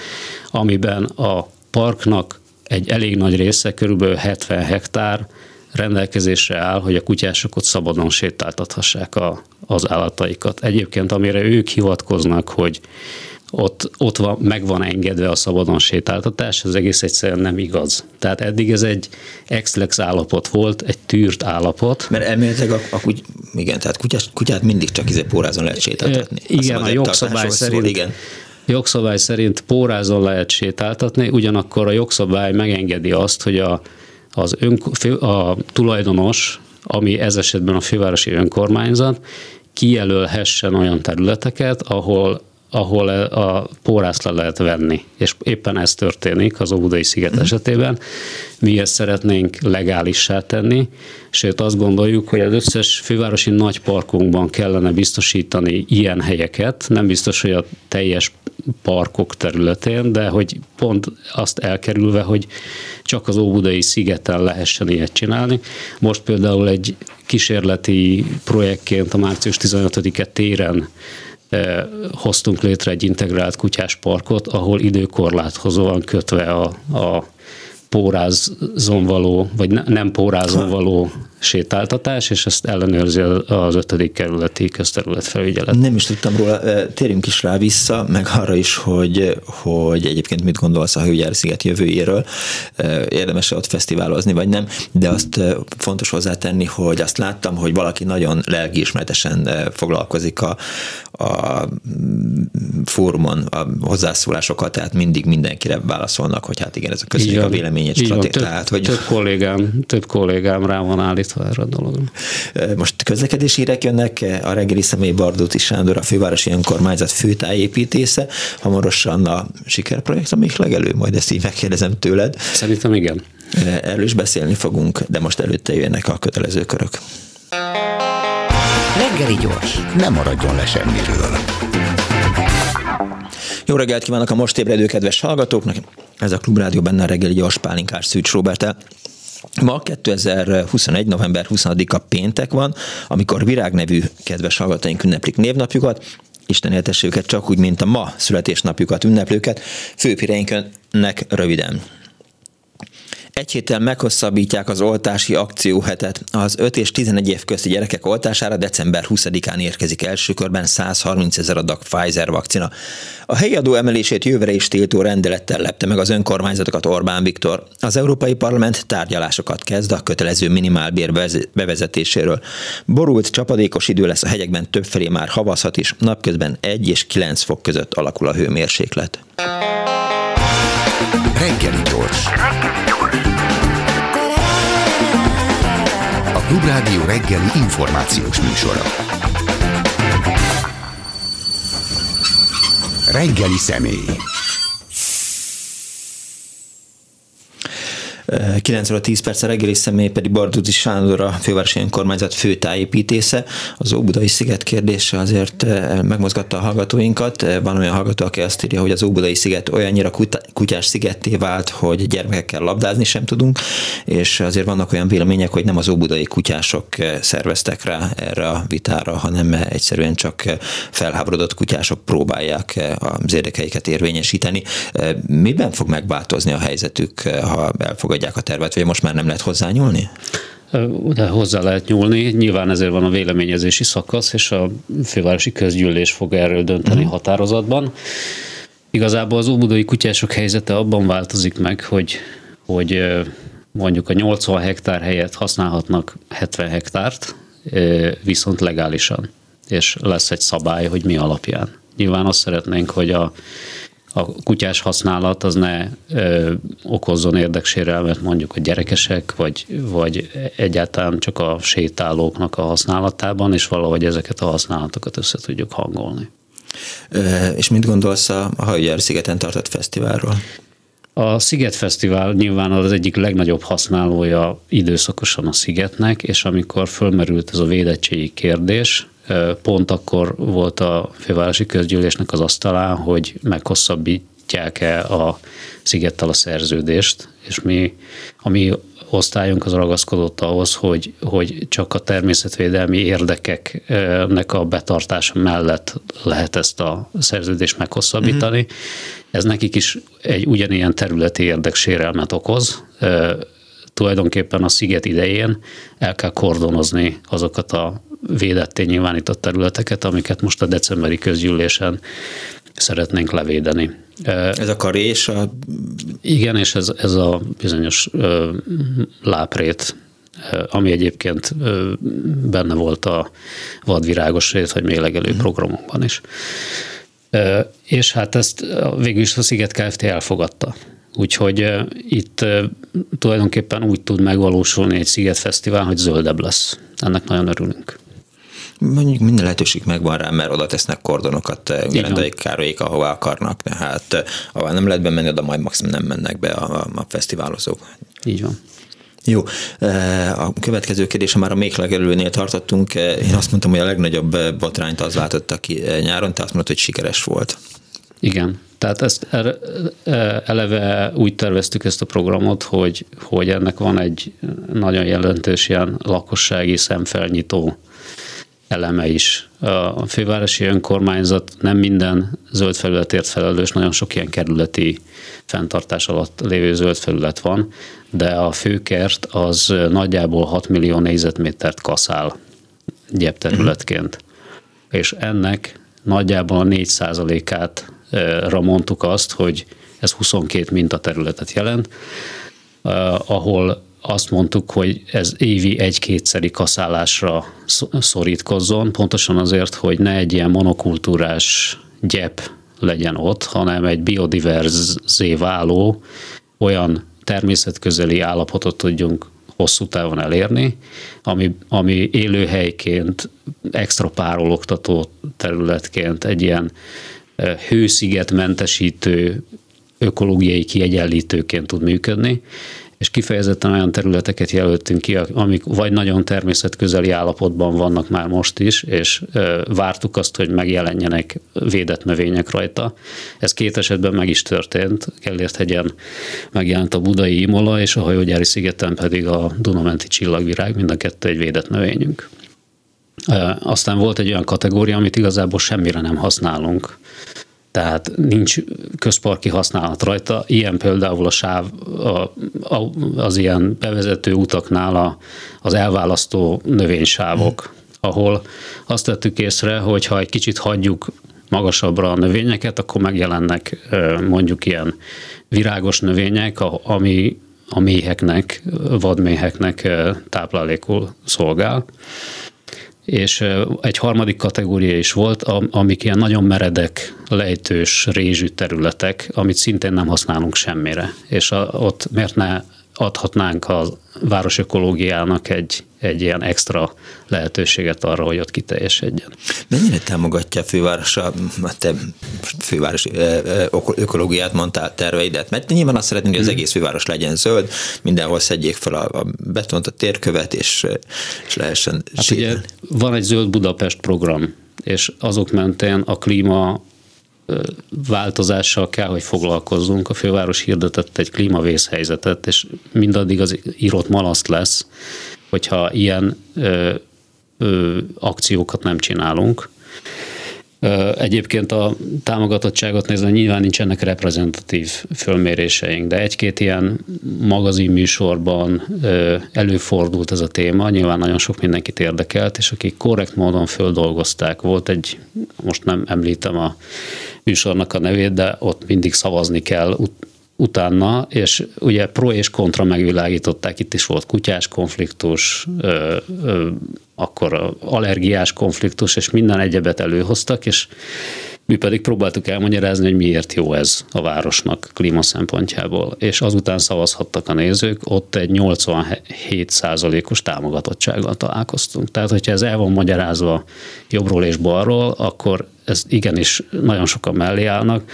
[SPEAKER 4] amiben a parknak egy elég nagy része, körülbelül 70 hektár rendelkezésre áll, hogy a kutyások ott szabadon sétáltathassák a, az állataikat. Egyébként amire ők hivatkoznak, hogy ott, ott van, meg van engedve a szabadon sétáltatás, ez egész egyszerűen nem igaz. Tehát eddig ez egy exlex állapot volt, egy tűrt állapot.
[SPEAKER 3] Mert elméletileg a, a kuty, igen, tehát kutyát, kutyát mindig csak izé pórázon lehet sétáltatni.
[SPEAKER 4] Igen, a jogszabály szerint, szól, igen. jogszabály szerint pórázon lehet sétáltatni, ugyanakkor a jogszabály megengedi azt, hogy a, az ön, a tulajdonos, ami ez esetben a fővárosi önkormányzat, kijelölhessen olyan területeket, ahol ahol a pórász le lehet venni. És éppen ez történik az Óbudai sziget mm. esetében. Mi ezt szeretnénk legálissá tenni, sőt azt gondoljuk, hogy az összes fővárosi nagy parkunkban kellene biztosítani ilyen helyeket, nem biztos, hogy a teljes parkok területén, de hogy pont azt elkerülve, hogy csak az Óbudai szigeten lehessen ilyet csinálni. Most például egy kísérleti projektként a március 15-e téren hoztunk létre egy integrált kutyásparkot, ahol időkorláthoz van kötve a, a pórázon való, vagy nem pórázon való sétáltatás, és ezt ellenőrzi az ötödik kerületi közterület felügyelet.
[SPEAKER 3] Nem is tudtam róla, térjünk is rá vissza, meg arra is, hogy, hogy egyébként mit gondolsz a Hőgyár sziget jövőjéről, érdemes ott fesztiválozni, vagy nem, de azt fontos hozzátenni, hogy azt láttam, hogy valaki nagyon lelkiismeretesen foglalkozik a, a fórumon a hozzászólásokkal, tehát mindig mindenkire válaszolnak, hogy hát igen, ez a közösség a véleményét
[SPEAKER 4] stratégia. Több, tehát, hogy... több, kollégám, több kollégám rá van állítva erre a dologra.
[SPEAKER 3] Most közlekedési hírek jönnek, a reggeli személy Bardóti Sándor, a fővárosi önkormányzat főtájépítése, hamarosan a sikerprojekt, amik legelő, majd ezt így megkérdezem tőled.
[SPEAKER 4] Szerintem igen.
[SPEAKER 3] Erről is beszélni fogunk, de most előtte jönnek a kötelező körök.
[SPEAKER 2] Reggeli gyors, nem maradjon le semmiről.
[SPEAKER 3] Jó reggelt kívánok a most ébredő kedves hallgatóknak! Ez a Klubrádió benne a reggeli gyors pálinkás Szűcs Robertel. Ma 2021. november 20-a péntek van, amikor Virág nevű kedves hallgatóink ünneplik névnapjukat, Isten éltesse őket csak úgy, mint a ma születésnapjukat ünneplőket, főpireinkönek röviden. Egy héttel meghosszabbítják az oltási akcióhetet. Az 5 és 11 év közti gyerekek oltására december 20-án érkezik első körben 130 ezer adag Pfizer vakcina. A helyi adó emelését jövőre is tiltó rendelettel lepte meg az önkormányzatokat Orbán Viktor. Az Európai Parlament tárgyalásokat kezd a kötelező minimálbér bevezetéséről. Borult csapadékos idő lesz a hegyekben többfelé már havazhat is, napközben 1 és 9 fok között alakul a hőmérséklet.
[SPEAKER 2] Reggeli gyors. Klubrádió reggeli információs műsora. Reggeli személy.
[SPEAKER 3] 9 óra 10 perc a reggeli személy pedig Barduzzi Sándor, a fővárosi önkormányzat főtájépítésze. Az Óbudai sziget kérdése azért eh, megmozgatta a hallgatóinkat. Eh, van olyan hallgató, aki azt írja, hogy az Óbudai sziget olyannyira kutyás szigetté vált, hogy gyermekekkel labdázni sem tudunk, és azért vannak olyan vélemények, hogy nem az óbudai kutyások eh, szerveztek rá erre a vitára, hanem egyszerűen csak felháborodott kutyások próbálják az érdekeiket érvényesíteni. Miben fog megváltozni a helyzetük, ha elfogadják elfogadják a tervet, vagy most már nem lehet hozzányúlni?
[SPEAKER 4] De hozzá lehet nyúlni. Nyilván ezért van a véleményezési szakasz, és a fővárosi közgyűlés fog erről dönteni uh-huh. határozatban. Igazából az óbudai kutyások helyzete abban változik meg, hogy, hogy mondjuk a 80 hektár helyett használhatnak 70 hektárt, viszont legálisan. És lesz egy szabály, hogy mi alapján. Nyilván azt szeretnénk, hogy a a kutyás használat az ne ö, okozzon érdeksérelmet mondjuk a gyerekesek, vagy, vagy egyáltalán csak a sétálóknak a használatában, és valahogy ezeket a használatokat össze tudjuk hangolni.
[SPEAKER 3] És mit gondolsz a Hajógyár szigeten tartott fesztiválról?
[SPEAKER 4] A Sziget Fesztivál nyilván az egyik legnagyobb használója időszakosan a Szigetnek, és amikor fölmerült ez a védettségi kérdés, pont akkor volt a fővárosi közgyűlésnek az asztalán, hogy meghosszabbítják-e a Szigettel a szerződést, és mi, a mi osztályunk az ragaszkodott ahhoz, hogy, hogy csak a természetvédelmi érdekeknek a betartása mellett lehet ezt a szerződést meghosszabbítani. Uh-huh. Ez nekik is egy ugyanilyen területi érdeksérelmet okoz. Tulajdonképpen a sziget idején el kell kordonozni azokat a védetté nyilvánított területeket, amiket most a decemberi közgyűlésen szeretnénk levédeni.
[SPEAKER 3] Ez a karé és a...
[SPEAKER 4] Igen, és ez, ez a bizonyos láprét, ami egyébként benne volt a vadvirágos rét, vagy mélegelő uh-huh. programokban is. És hát ezt végül is a Sziget Kft. elfogadta. Úgyhogy itt tulajdonképpen úgy tud megvalósulni egy Szigetfesztivál, hogy zöldebb lesz. Ennek nagyon örülünk
[SPEAKER 3] mondjuk minden lehetőség megvan rá, mert oda tesznek kordonokat Gerendaik Károlyék, ahova akarnak, tehát eh, ahol nem lehet bemenni, oda majd maximum nem mennek be a, a fesztiválozók.
[SPEAKER 4] Így van.
[SPEAKER 3] Jó, eh, a következő kérdése már a még legelőnél tartottunk. Eh, én azt mondtam, hogy a legnagyobb botrányt az váltotta ki nyáron, te azt mondtad, hogy sikeres volt.
[SPEAKER 4] Igen, tehát ezt eleve úgy terveztük ezt a programot, hogy, hogy ennek van egy nagyon jelentős ilyen lakossági szemfelnyitó eleme is. A fővárosi önkormányzat nem minden zöld felületért felelős, nagyon sok ilyen kerületi fenntartás alatt lévő zöld felület van, de a főkert az nagyjából 6 millió négyzetmétert kaszál gyepterületként. Uh-huh. És ennek nagyjából a 4 át mondtuk azt, hogy ez 22 mintaterületet jelent, ahol azt mondtuk, hogy ez évi egy-kétszeri kaszálásra szorítkozzon, pontosan azért, hogy ne egy ilyen monokultúrás gyep legyen ott, hanem egy biodiverzé váló olyan természetközeli állapotot tudjunk hosszú távon elérni, ami, ami élőhelyként, extra párologtató területként egy ilyen hőszigetmentesítő ökológiai kiegyenlítőként tud működni, és kifejezetten olyan területeket jelöltünk ki, amik vagy nagyon természetközeli állapotban vannak már most is, és vártuk azt, hogy megjelenjenek védett növények rajta. Ez két esetben meg is történt. Gellért-hegyen megjelent a budai imola, és a hajógyári szigeten pedig a Dunamenti csillagvirág, mind a kettő egy védett növényünk. Aztán volt egy olyan kategória, amit igazából semmire nem használunk tehát nincs közparki használat rajta. Ilyen például a sáv, a, a, az ilyen bevezető utaknál a, az elválasztó növénysávok, ahol azt tettük észre, hogy ha egy kicsit hagyjuk magasabbra a növényeket, akkor megjelennek mondjuk ilyen virágos növények, ami a méheknek, vadméheknek táplálékul szolgál és egy harmadik kategória is volt, amik ilyen nagyon meredek, lejtős, rézsű területek, amit szintén nem használunk semmire. És a, ott miért ne adhatnánk a városökológiának egy, egy ilyen extra lehetőséget arra, hogy ott kiteljesedjen.
[SPEAKER 3] Mennyire támogatja a főváros a te fővárosi ökológiát mondtál terveidet? Mert nyilván azt szeretnénk, hogy az hmm. egész főváros legyen zöld, mindenhol szedjék fel a, a betont, a térkövet, és, és lehessen
[SPEAKER 4] hát ugye van egy Zöld Budapest program, és azok mentén a klíma változással kell, hogy foglalkozzunk. A főváros hirdetett egy klímavészhelyzetet, és mindaddig az írott malaszt lesz, hogyha ilyen ö, ö, akciókat nem csinálunk. Egyébként a támogatottságot nézve nyilván nincsenek reprezentatív fölméréseink, de egy-két ilyen magazinműsorban előfordult ez a téma, nyilván nagyon sok mindenkit érdekelt, és akik korrekt módon földolgozták. Volt egy, most nem említem a műsornak a nevét, de ott mindig szavazni kell utána, és ugye pro és kontra megvilágították, itt is volt kutyás konfliktus, ö, ö, akkor allergiás konfliktus, és minden egyebet előhoztak, és Mi pedig próbáltuk elmagyarázni, hogy miért jó ez a városnak klíma szempontjából, és azután szavazhattak a nézők, ott egy 87 os támogatottsággal találkoztunk. Tehát, hogyha ez el van magyarázva jobbról és balról, akkor ez igenis nagyon sokan mellé állnak.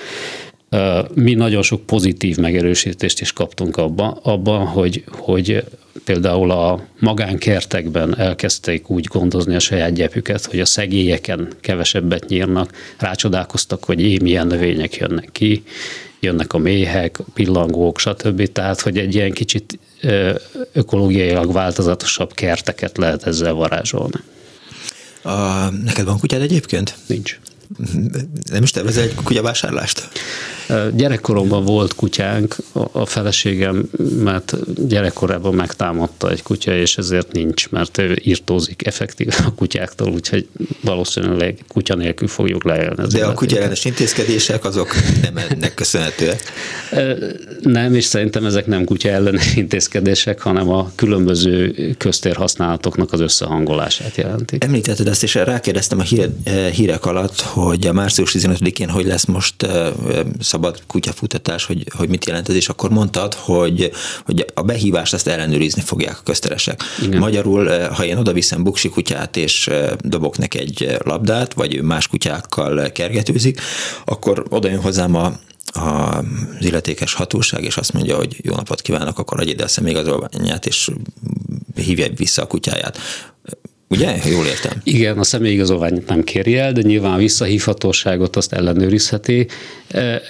[SPEAKER 4] Mi nagyon sok pozitív megerősítést is kaptunk abban, abba, hogy, hogy például a magánkertekben elkezdték úgy gondozni a saját gyepüket, hogy a szegélyeken kevesebbet nyírnak, rácsodálkoztak, hogy én milyen növények jönnek ki, jönnek a méhek, pillangók, stb. Tehát, hogy egy ilyen kicsit ökológiailag változatosabb kerteket lehet ezzel varázsolni.
[SPEAKER 3] A, neked van kutyád egyébként?
[SPEAKER 4] Nincs.
[SPEAKER 3] Nem is tervezel egy kutyavásárlást?
[SPEAKER 4] Gyerekkoromban volt kutyánk, a feleségem, mert gyerekkorában megtámadta egy kutya, és ezért nincs, mert ő írtózik effektív a kutyáktól, úgyhogy valószínűleg kutya nélkül fogjuk leélni.
[SPEAKER 3] De a kutyaellenes intézkedések azok nem ennek köszönhetőek?
[SPEAKER 4] Nem, és szerintem ezek nem kutya ellenes [laughs] intézkedések, hanem a különböző köztérhasználatoknak az összehangolását jelentik.
[SPEAKER 3] Említetted ezt, és rákérdeztem a hírek alatt, hogy a március 15-én hogy lesz most szabad kutyafutatás, hogy, hogy mit jelent ez, és akkor mondtad, hogy, hogy a behívást ezt ellenőrizni fogják a közteresek. Igen. Magyarul, ha én oda viszem buksi kutyát, és dobok neki egy labdát, vagy más kutyákkal kergetőzik, akkor oda jön hozzám a, az illetékes hatóság, és azt mondja, hogy jó napot kívánok, akkor adj ide a személyigazolványát, és hívja vissza a kutyáját. Ugye? Jól értem.
[SPEAKER 4] Igen, a személyigazolványt nem kéri el, de nyilván a visszahívhatóságot azt ellenőrizheti.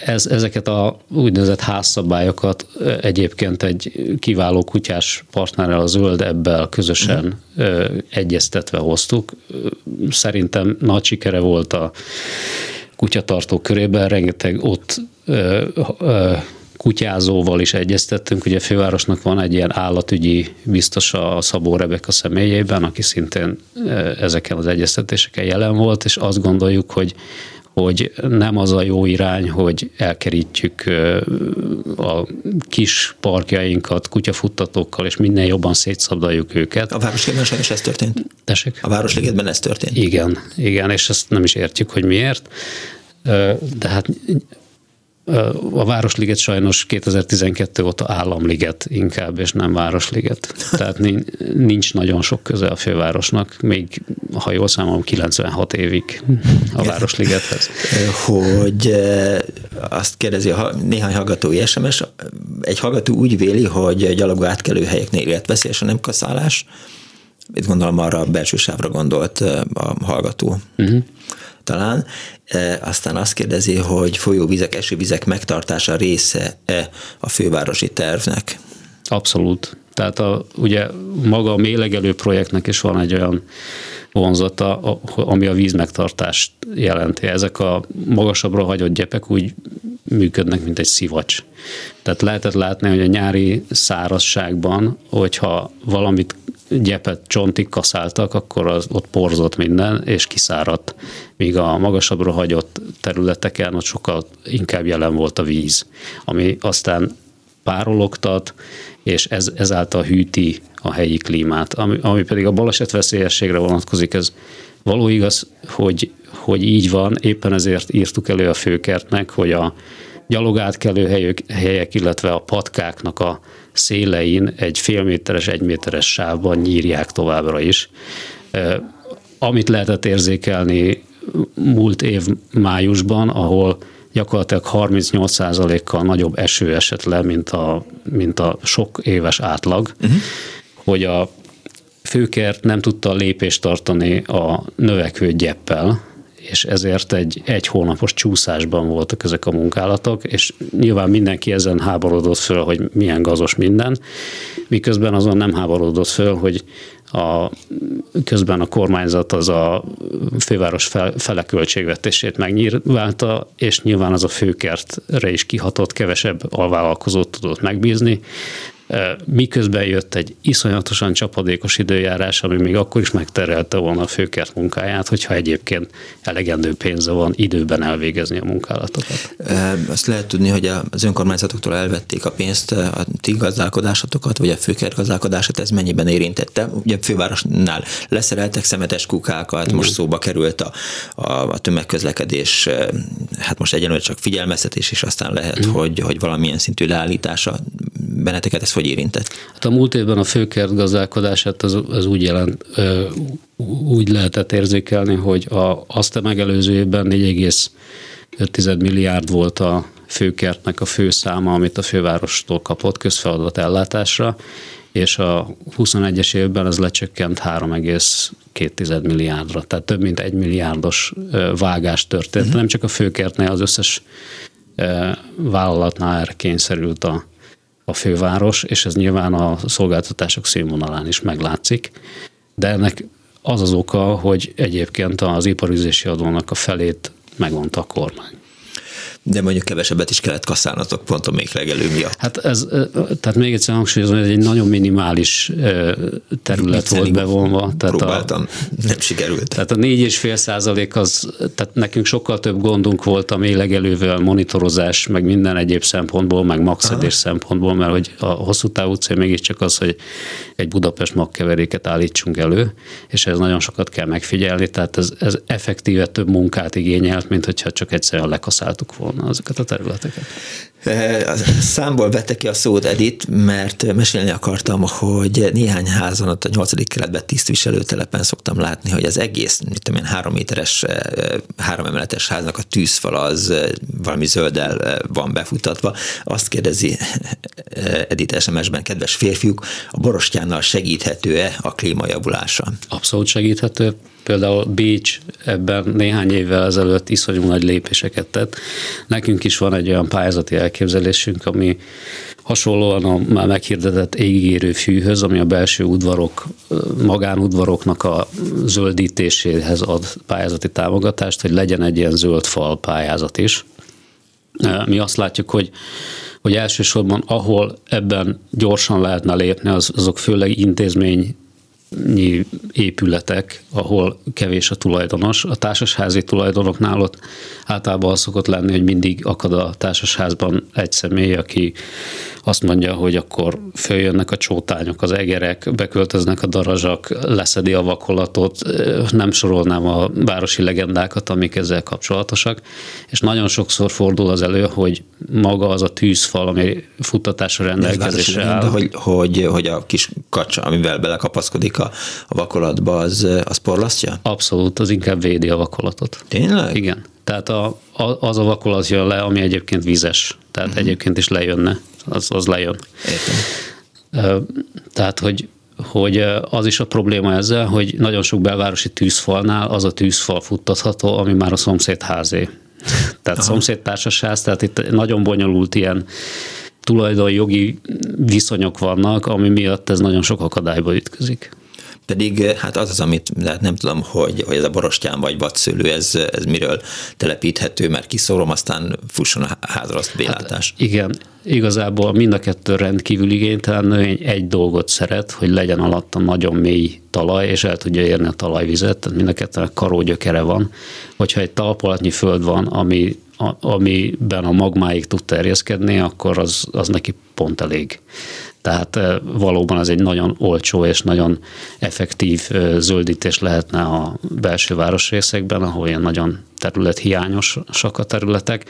[SPEAKER 4] Ez, ezeket a úgynevezett házszabályokat egyébként egy kiváló kutyás partnerrel, a zöld ebből közösen mm. egyeztetve hoztuk. Szerintem nagy sikere volt a kutyatartó körében, rengeteg ott kutyázóval is egyeztettünk, ugye a fővárosnak van egy ilyen állatügyi biztos a Szabó Rebeka személyében, aki szintén e, ezeken az egyeztetéseken jelen volt, és azt gondoljuk, hogy hogy nem az a jó irány, hogy elkerítjük e, a kis parkjainkat kutyafuttatókkal, és minél jobban szétszabdaljuk őket.
[SPEAKER 3] A Városligetben sajnos ez történt?
[SPEAKER 4] Tessék?
[SPEAKER 3] A Városligetben ez történt?
[SPEAKER 4] Igen, igen, és ezt nem is értjük, hogy miért. E, de hát a Városliget sajnos 2012 óta államliget inkább, és nem Városliget. Tehát nincs nagyon sok köze a fővárosnak, még ha jól számolom, 96 évig a Városligethez.
[SPEAKER 3] Hogy azt kérdezi a néhány hallgatói SMS, egy hallgató úgy véli, hogy gyalogó átkelő helyeknél életveszélyes a nem kaszálás, itt gondolom arra a belső sávra gondolt a hallgató. Uh-huh talán. E, aztán azt kérdezi, hogy folyóvizek, esővizek megtartása része-e a fővárosi tervnek?
[SPEAKER 4] Abszolút. Tehát a, ugye maga a mélegelő projektnek is van egy olyan vonzata, ami a vízmegtartást jelenti. Ezek a magasabbra hagyott gyepek úgy működnek, mint egy szivacs. Tehát lehetett látni, hogy a nyári szárazságban, hogyha valamit gyepet csontig kaszáltak, akkor az ott porzott minden, és kiszáradt. Míg a magasabbra hagyott területeken ott sokkal inkább jelen volt a víz, ami aztán párologtat, és ez, ezáltal hűti a helyi klímát. Ami, ami pedig a baleset veszélyességre vonatkozik, ez való igaz, hogy, hogy így van, éppen ezért írtuk elő a főkertnek, hogy a gyalogátkelő helyek, helyek, illetve a patkáknak a szélein egy félméteres, egyméteres sávban nyírják továbbra is. Amit lehetett érzékelni múlt év májusban, ahol gyakorlatilag 38%-kal nagyobb eső esett le, mint a, mint a sok éves átlag, uh-huh. hogy a főkert nem tudta lépést tartani a növekvő gyeppel, és ezért egy egy hónapos csúszásban voltak ezek a munkálatok, és nyilván mindenki ezen háborodott föl, hogy milyen gazos minden, miközben azon nem háborodott föl, hogy a, közben a kormányzat az a főváros fel, fele költségvetését megnyírválta, és nyilván az a főkertre is kihatott, kevesebb alvállalkozót tudott megbízni, miközben jött egy iszonyatosan csapadékos időjárás, ami még akkor is megterelte volna a főkert munkáját, hogyha egyébként elegendő pénze van időben elvégezni a munkálatokat.
[SPEAKER 3] Azt lehet tudni, hogy az önkormányzatoktól elvették a pénzt, a ti gazdálkodásotokat, vagy a főkert gazdálkodását, ez mennyiben érintette? Ugye a fővárosnál leszereltek szemetes kukákat, most szóba került a, a, a tömegközlekedés, hát most egyenlőre csak figyelmeztetés, és aztán lehet, mm. hogy, hogy valamilyen szintű leállítása benneteket ez hogy érintett?
[SPEAKER 4] Hát a múlt évben a főkert gazdálkodását az, az úgy, jelent, úgy lehetett érzékelni, hogy a, azt a megelőző évben 4,5 milliárd volt a főkertnek a főszáma, amit a fővárostól kapott közfeladat ellátásra, és a 21-es évben ez lecsökkent 3,2 milliárdra, tehát több mint egy milliárdos vágás történt. Uh-huh. Nem csak a főkertnél, az összes vállalatnál erre kényszerült a, a főváros, és ez nyilván a szolgáltatások színvonalán is meglátszik, de ennek az az oka, hogy egyébként az iparüzési adónak a felét megvonta a kormány
[SPEAKER 3] de mondjuk kevesebbet is kellett kasszálnatok pont a még legelő miatt.
[SPEAKER 4] Hát ez, tehát még egyszer hangsúlyozom, hogy ez egy nagyon minimális terület Mit volt bevonva.
[SPEAKER 3] Tehát próbáltam, a, nem sikerült.
[SPEAKER 4] Tehát a 4,5 százalék az, tehát nekünk sokkal több gondunk volt a még legelővel monitorozás, meg minden egyéb szempontból, meg magszedés szempontból, mert hogy a hosszú távú cél mégiscsak az, hogy egy Budapest magkeveréket állítsunk elő, és ez nagyon sokat kell megfigyelni, tehát ez, ez effektíve több munkát igényelt, mint hogyha csak egyszerűen lekaszáltuk volna volna ezeket a területeket.
[SPEAKER 3] Számból vette ki a szót Edit, mert mesélni akartam, hogy néhány házon, ott a nyolcadik keletben tisztviselőtelepen szoktam látni, hogy az egész, mit tudom én, három méteres, három emeletes háznak a tűzfal az valami zölddel van befutatva. Azt kérdezi Edit SMS-ben, kedves férfiúk, a borostyánnal segíthető-e a klímajavulása?
[SPEAKER 4] Abszolút segíthető Például Bécs ebben néhány évvel ezelőtt iszonyú nagy lépéseket tett. Nekünk is van egy olyan pályázati elképzelésünk, ami hasonlóan a már meghirdetett égérő fűhöz, ami a belső udvarok, magánudvaroknak a zöldítéséhez ad pályázati támogatást, hogy legyen egy ilyen zöld fal pályázat is. Mi azt látjuk, hogy hogy elsősorban ahol ebben gyorsan lehetne lépni, az, azok főleg intézmény épületek, ahol kevés a tulajdonos. A társasházi tulajdonoknál ott általában az szokott lenni, hogy mindig akad a társasházban egy személy, aki azt mondja, hogy akkor följönnek a csótányok, az egerek, beköltöznek a darazsak, leszedi a vakolatot, nem sorolnám a városi legendákat, amik ezzel kapcsolatosak, és nagyon sokszor fordul az elő, hogy maga az a tűzfal, ami futtatásra rendelkezésre áll.
[SPEAKER 3] Hogy, hogy, hogy a kis kacsa, amivel belekapaszkodik a, a vakolatba, az, az porlasztja?
[SPEAKER 4] Abszolút, az inkább védi a vakolatot.
[SPEAKER 3] Tényleg?
[SPEAKER 4] Igen. Tehát a, a, az a vakolat jön le, ami egyébként vízes. Tehát uh-huh. egyébként is lejönne az, az lejön. Értem. Tehát, hogy hogy az is a probléma ezzel, hogy nagyon sok belvárosi tűzfalnál az a tűzfal futtatható, ami már a szomszéd házé. [laughs] Tehát Aha. szomszédtársasház, tehát itt nagyon bonyolult ilyen tulajdonjogi viszonyok vannak, ami miatt ez nagyon sok akadályba ütközik.
[SPEAKER 3] Pedig eh, hát az az, amit hát nem tudom, hogy, hogy ez a borostyán vagy vadszőlő, ez, ez miről telepíthető, mert kiszórom, aztán fusson a házra azt bélátás.
[SPEAKER 4] Hát igen, igazából mind a kettő rendkívül igénytelen növény egy dolgot szeret, hogy legyen alatta nagyon mély talaj, és el tudja érni a talajvizet, tehát mind a kettőnek karógyökere van. Hogyha egy talpalatnyi föld van, ami amiben a magmáig tud terjeszkedni, akkor az, az neki pont elég. Tehát valóban ez egy nagyon olcsó és nagyon effektív zöldítés lehetne a belső városrészekben, ahol ilyen nagyon területhiányosak a területek.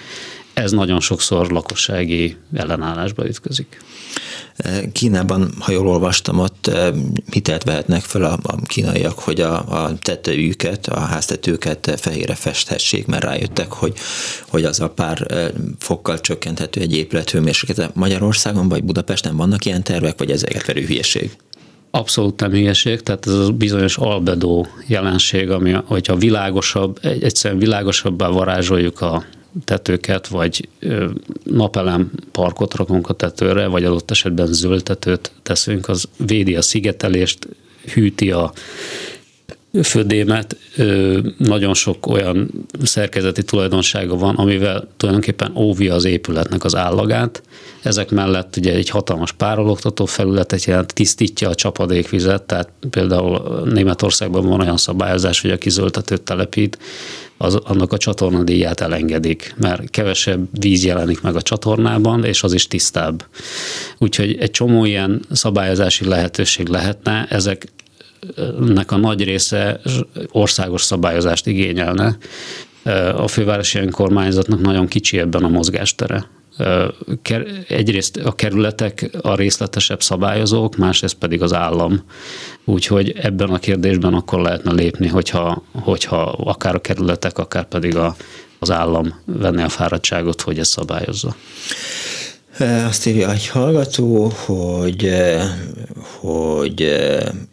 [SPEAKER 4] Ez nagyon sokszor lakossági ellenállásba ütközik.
[SPEAKER 3] Kínában, ha jól olvastam, ott hitelt vehetnek fel a, a kínaiak, hogy a, a tetőjüket, a háztetőket fehére festhessék, mert rájöttek, hogy, hogy az a pár fokkal csökkenthető egy épület hőmérséklete. Magyarországon vagy Budapesten vannak ilyen tervek, vagy ezeket verő hülyeség?
[SPEAKER 4] Abszolút nem hülyeség, tehát ez a bizonyos albedó jelenség, ami, hogyha világosabb, egyszerűen világosabbá varázsoljuk a tetőket, vagy napelem parkot rakunk a tetőre, vagy adott esetben zöld tetőt teszünk, az védi a szigetelést, hűti a födémet, nagyon sok olyan szerkezeti tulajdonsága van, amivel tulajdonképpen óvja az épületnek az állagát. Ezek mellett ugye egy hatalmas párologtató felületet jelent, tisztítja a csapadékvizet, tehát például Németországban van olyan szabályozás, hogy aki zöldetőt telepít, az, annak a csatornadíját elengedik, mert kevesebb víz jelenik meg a csatornában, és az is tisztább. Úgyhogy egy csomó ilyen szabályozási lehetőség lehetne, ezek nek a nagy része országos szabályozást igényelne. A fővárosi önkormányzatnak nagyon kicsi ebben a mozgástere. Egyrészt a kerületek a részletesebb szabályozók, másrészt pedig az állam. Úgyhogy ebben a kérdésben akkor lehetne lépni, hogyha, hogyha akár a kerületek, akár pedig a, az állam venné a fáradtságot, hogy ezt szabályozza.
[SPEAKER 3] Azt írja egy hallgató, hogy, hogy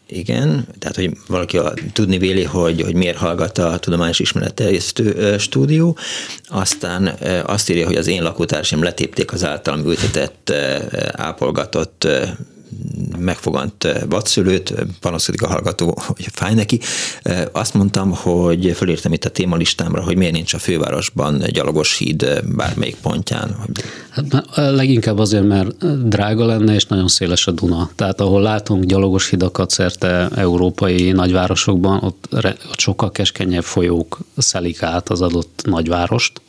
[SPEAKER 3] igen, tehát hogy valaki tudni véli, hogy, hogy miért hallgat a Tudományos Ismeretterjesztő stúdió, aztán azt írja, hogy az én lakótársaim letépték az általam ültetett, ápolgatott megfogant vadszülőt, panaszodik a hallgató, hogy fáj neki. Azt mondtam, hogy fölírtam itt a témalistámra, hogy miért nincs a fővárosban gyalogos híd bármelyik pontján.
[SPEAKER 4] Hát, leginkább azért, mert drága lenne, és nagyon széles a Duna. Tehát ahol látunk gyalogos hidakat szerte európai nagyvárosokban, ott, ott sokkal keskenyebb folyók szelik át az adott nagyvárost.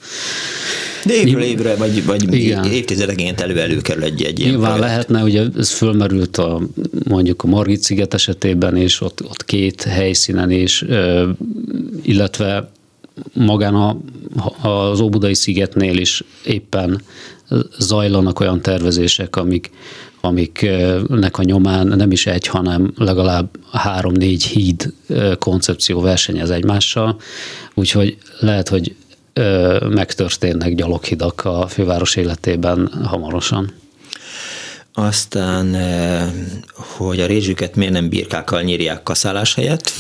[SPEAKER 3] De évről évre, vagy, vagy évtizedegént elő kerül egy, egy ilyen
[SPEAKER 4] Nyilván projekt. lehetne, ugye ez fölmerült a, mondjuk a Margit sziget esetében is, ott, ott két helyszínen is, illetve magán a, az Óbudai szigetnél is éppen zajlanak olyan tervezések, amik, amiknek a nyomán nem is egy, hanem legalább három-négy híd koncepció versenyez egymással, úgyhogy lehet, hogy megtörténnek gyaloghidak a főváros életében hamarosan.
[SPEAKER 3] Aztán, hogy a rézsüket miért nem birkákkal nyírják kaszálás helyett?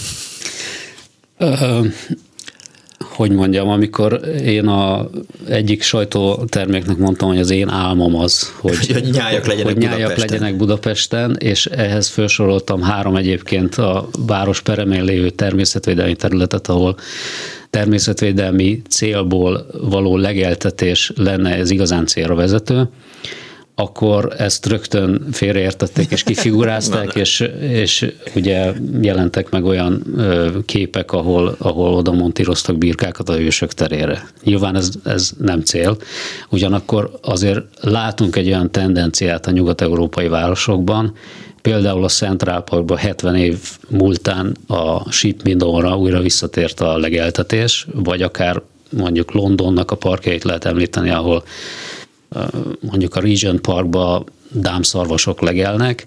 [SPEAKER 4] hogy mondjam, amikor én a egyik sajtóterméknek mondtam, hogy az én álmom az, hogy,
[SPEAKER 3] hogy nyájak legyenek, hogy nyájak
[SPEAKER 4] Budapesten. legyenek Budapesten, és ehhez felsoroltam három egyébként a város peremén lévő természetvédelmi területet, ahol természetvédelmi célból való legeltetés lenne ez igazán célra vezető, akkor ezt rögtön félreértették és kifigurázták, [laughs] és, és ugye jelentek meg olyan képek, ahol, ahol oda montíroztak birkákat a hősök terére. Nyilván ez, ez nem cél, ugyanakkor azért látunk egy olyan tendenciát a nyugat-európai városokban, Például a Central Parkban 70 év múltán a Ship Meadow-ra újra visszatért a legeltetés, vagy akár mondjuk Londonnak a parkjait lehet említeni, ahol mondjuk a Regent Parkba dámszarvasok legelnek,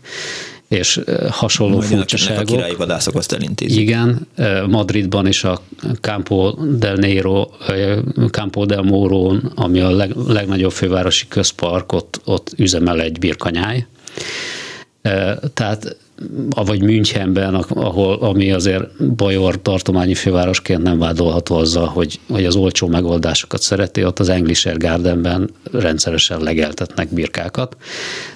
[SPEAKER 4] és hasonló Majd furcsaságok. A
[SPEAKER 3] királyi vadászok azt elintézik.
[SPEAKER 4] Igen, Madridban is a Campo del Nero, Campo del Moro, ami a leg, legnagyobb fővárosi közpark, ott, ott üzemel egy birkanyáj. Tehát vagy Münchenben, ahol, ami azért bajor tartományi fővárosként nem vádolható azzal, hogy, hogy az olcsó megoldásokat szereti, ott az Englisher Gardenben rendszeresen legeltetnek birkákat.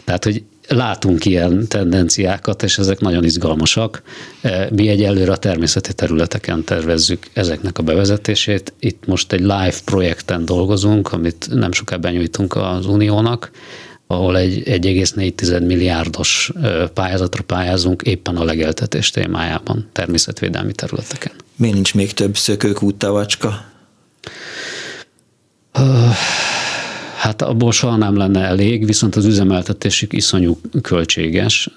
[SPEAKER 4] Tehát, hogy látunk ilyen tendenciákat, és ezek nagyon izgalmasak. Mi egyelőre a természeti területeken tervezzük ezeknek a bevezetését. Itt most egy live projekten dolgozunk, amit nem soká benyújtunk az Uniónak, ahol egy 1,4 milliárdos pályázatra pályázunk éppen a legeltetés témájában, természetvédelmi területeken.
[SPEAKER 3] Miért nincs még több szökőkút tavacska?
[SPEAKER 4] Hát abból soha nem lenne elég, viszont az üzemeltetésük iszonyú költséges.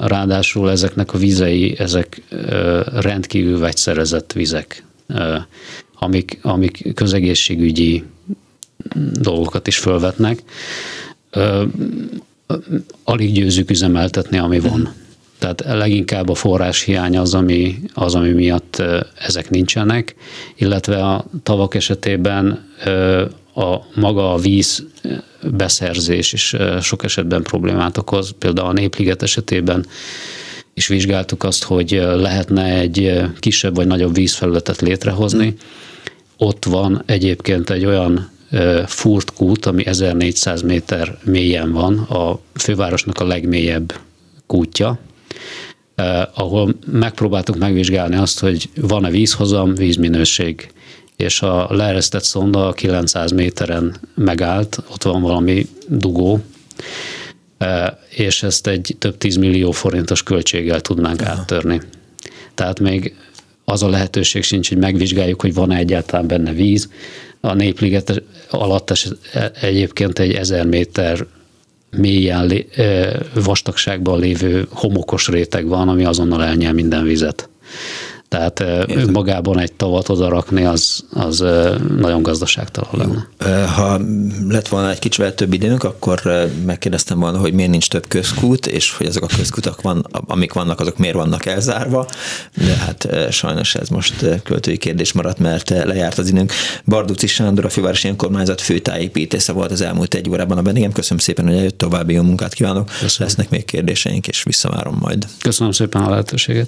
[SPEAKER 4] Ráadásul ezeknek a vizei, ezek rendkívül vegyszerezett vizek, amik, amik közegészségügyi dolgokat is fölvetnek alig győzük üzemeltetni, ami van. Tehát leginkább a forrás hiány az, ami, az, ami miatt ezek nincsenek, illetve a tavak esetében a maga a víz beszerzés is sok esetben problémát okoz. Például a Népliget esetében is vizsgáltuk azt, hogy lehetne egy kisebb vagy nagyobb vízfelületet létrehozni. Ott van egyébként egy olyan Furt kút, ami 1400 méter mélyen van, a fővárosnak a legmélyebb kútja. ahol megpróbáltuk megvizsgálni azt, hogy van-e vízhozam, vízminőség, és a leeresztett szonda 900 méteren megállt, ott van valami dugó, és ezt egy több tízmillió forintos költséggel tudnánk Aha. áttörni. Tehát még az a lehetőség sincs, hogy megvizsgáljuk, hogy van-e egyáltalán benne víz. A népliget alatt egyébként egy ezer méter mélyen vastagságban lévő homokos réteg van, ami azonnal elnyel minden vizet. Tehát Értem. önmagában egy tavat oda rakni, az, az nagyon gazdaságtalan lenne.
[SPEAKER 3] Ha lett volna egy kicsivel több időnk, akkor megkérdeztem volna, hogy miért nincs több közkút, és hogy azok a közkutak, van, amik vannak, azok miért vannak elzárva, de hát sajnos ez most költői kérdés maradt, mert lejárt az időnk. Barduci Sándor, a Fővárosi Önkormányzat főtájépítésze volt az elmúlt egy órában a vendégem. Köszönöm szépen, hogy eljött, további jó munkát kívánok. Köszönöm. Lesznek még kérdéseink, és visszavárom majd.
[SPEAKER 4] Köszönöm szépen a lehetőséget.